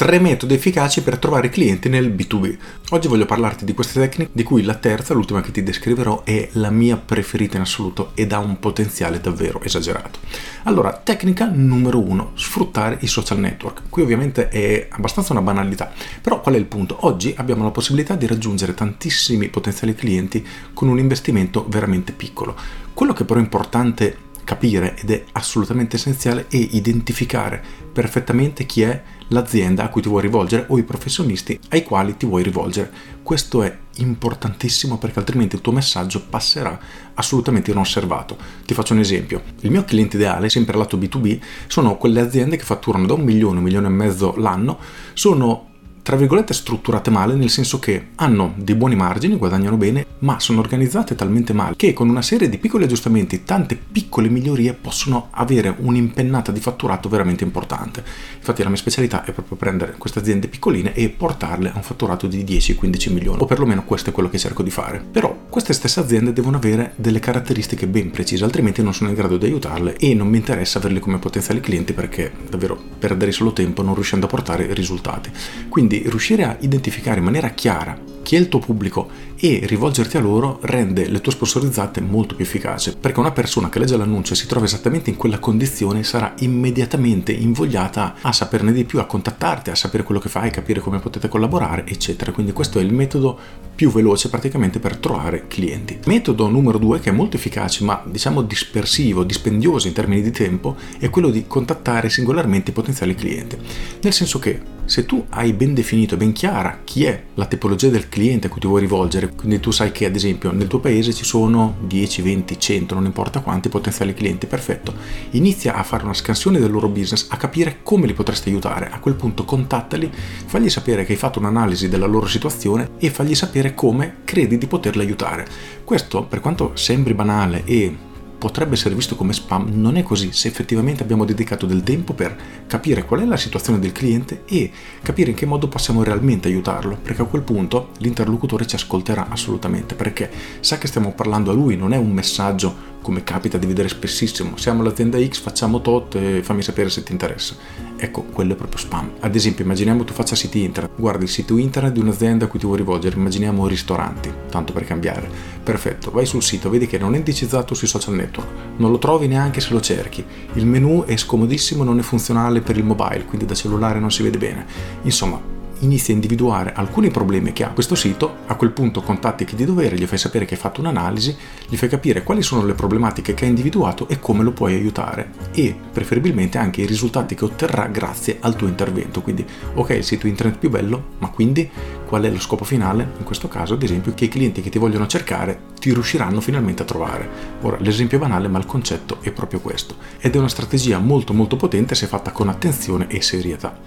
Tre metodi efficaci per trovare clienti nel B2B. Oggi voglio parlarti di queste tecniche, di cui la terza, l'ultima che ti descriverò, è la mia preferita in assoluto ed ha un potenziale davvero esagerato. Allora, tecnica numero uno, sfruttare i social network. Qui ovviamente è abbastanza una banalità, però qual è il punto? Oggi abbiamo la possibilità di raggiungere tantissimi potenziali clienti con un investimento veramente piccolo. Quello che però è importante capire ed è assolutamente essenziale è identificare perfettamente chi è l'azienda a cui ti vuoi rivolgere o i professionisti ai quali ti vuoi rivolgere. Questo è importantissimo perché altrimenti il tuo messaggio passerà assolutamente inosservato. Ti faccio un esempio. Il mio cliente ideale, sempre lato B2B, sono quelle aziende che fatturano da un milione, un milione e mezzo l'anno, sono tra virgolette strutturate male nel senso che hanno dei buoni margini, guadagnano bene, ma sono organizzate talmente male che con una serie di piccoli aggiustamenti, tante piccole migliorie possono avere un'impennata di fatturato veramente importante. Infatti la mia specialità è proprio prendere queste aziende piccoline e portarle a un fatturato di 10-15 milioni, o perlomeno questo è quello che cerco di fare. Però queste stesse aziende devono avere delle caratteristiche ben precise, altrimenti non sono in grado di aiutarle e non mi interessa averle come potenziali clienti perché davvero perdere solo tempo non riuscendo a portare risultati. Quindi quindi riuscire a identificare in maniera chiara chi è il tuo pubblico e rivolgerti a loro rende le tue sponsorizzate molto più efficaci perché una persona che legge l'annuncio e si trova esattamente in quella condizione sarà immediatamente invogliata a saperne di più, a contattarti, a sapere quello che fai, capire come potete collaborare eccetera. Quindi questo è il metodo più veloce praticamente per trovare clienti. Metodo numero due che è molto efficace ma diciamo dispersivo, dispendioso in termini di tempo è quello di contattare singolarmente i potenziali clienti. Nel senso che se tu hai ben definito ben chiara chi è la tipologia del cliente a cui ti vuoi rivolgere, quindi tu sai che ad esempio nel tuo paese ci sono 10, 20, 100, non importa quanti potenziali clienti, perfetto, inizia a fare una scansione del loro business, a capire come li potresti aiutare, a quel punto contattali, fagli sapere che hai fatto un'analisi della loro situazione e fagli sapere come credi di poterli aiutare. Questo, per quanto sembri banale e potrebbe essere visto come spam, non è così. Se effettivamente abbiamo dedicato del tempo per capire qual è la situazione del cliente e capire in che modo possiamo realmente aiutarlo, perché a quel punto l'interlocutore ci ascolterà assolutamente, perché sa che stiamo parlando a lui, non è un messaggio come capita di vedere spessissimo, siamo l'azienda X, facciamo tot e fammi sapere se ti interessa. Ecco, quello è proprio spam. Ad esempio, immaginiamo tu faccia siti internet, guardi il sito internet di un'azienda a cui ti vuoi rivolgere, immaginiamo ristoranti, tanto per cambiare. Perfetto, vai sul sito, vedi che non è indicizzato sui social network, non lo trovi neanche se lo cerchi, il menu è scomodissimo, non è funzionale per il mobile, quindi da cellulare non si vede bene. Insomma, inizi a individuare alcuni problemi che ha questo sito, a quel punto contatti chi di dovere, gli fai sapere che hai fatto un'analisi, gli fai capire quali sono le problematiche che ha individuato e come lo puoi aiutare e preferibilmente anche i risultati che otterrà grazie al tuo intervento. Quindi ok, il sito internet più bello, ma quindi qual è lo scopo finale? In questo caso ad esempio che i clienti che ti vogliono cercare ti riusciranno finalmente a trovare. Ora l'esempio è banale ma il concetto è proprio questo ed è una strategia molto molto potente se fatta con attenzione e serietà.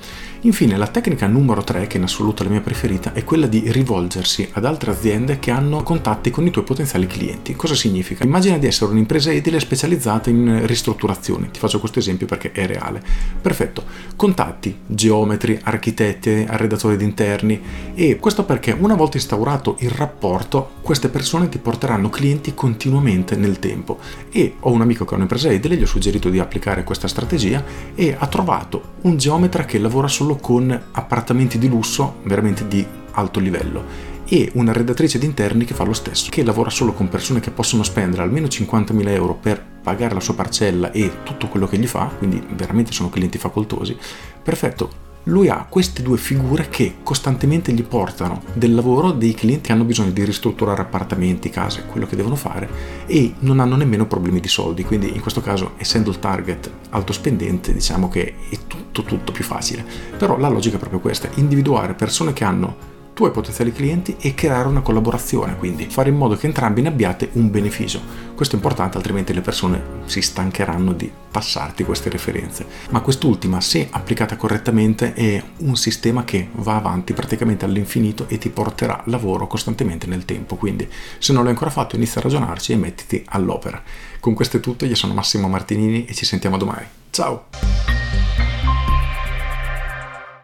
Infine la tecnica numero 3 3, che in assoluto è la mia preferita, è quella di rivolgersi ad altre aziende che hanno contatti con i tuoi potenziali clienti. Cosa significa? Immagina di essere un'impresa edile specializzata in ristrutturazioni. Ti faccio questo esempio perché è reale. Perfetto. Contatti geometri, architetti, arredatori di interni e questo perché una volta instaurato il rapporto, queste persone ti porteranno clienti continuamente nel tempo. E ho un amico che ha un'impresa edile, gli ho suggerito di applicare questa strategia e ha trovato un geometra che lavora solo con appartamenti di lusso, veramente di alto livello e una redattrice di interni che fa lo stesso, che lavora solo con persone che possono spendere almeno 50.000 euro per pagare la sua parcella e tutto quello che gli fa, quindi veramente sono clienti facoltosi. Perfetto, lui ha queste due figure che costantemente gli portano del lavoro dei clienti che hanno bisogno di ristrutturare appartamenti, case, quello che devono fare e non hanno nemmeno problemi di soldi. Quindi in questo caso, essendo il target alto spendente, diciamo che è tutto tutto più facile. Però la logica è proprio questa, individuare persone che hanno tuoi potenziali clienti e creare una collaborazione, quindi fare in modo che entrambi ne abbiate un beneficio. Questo è importante, altrimenti le persone si stancheranno di passarti queste referenze. Ma quest'ultima, se applicata correttamente, è un sistema che va avanti praticamente all'infinito e ti porterà lavoro costantemente nel tempo. Quindi, se non l'hai ancora fatto, inizia a ragionarci e mettiti all'opera. Con questo è tutto, io sono Massimo Martinini e ci sentiamo domani. Ciao!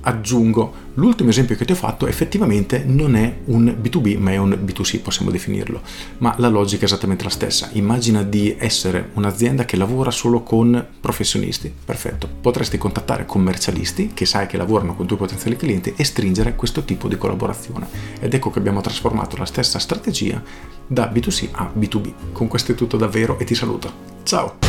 Aggiungo, l'ultimo esempio che ti ho fatto effettivamente non è un B2B ma è un B2C, possiamo definirlo, ma la logica è esattamente la stessa. Immagina di essere un'azienda che lavora solo con professionisti, perfetto. Potresti contattare commercialisti che sai che lavorano con i tuoi potenziali clienti e stringere questo tipo di collaborazione. Ed ecco che abbiamo trasformato la stessa strategia da B2C a B2B. Con questo è tutto davvero e ti saluto. Ciao!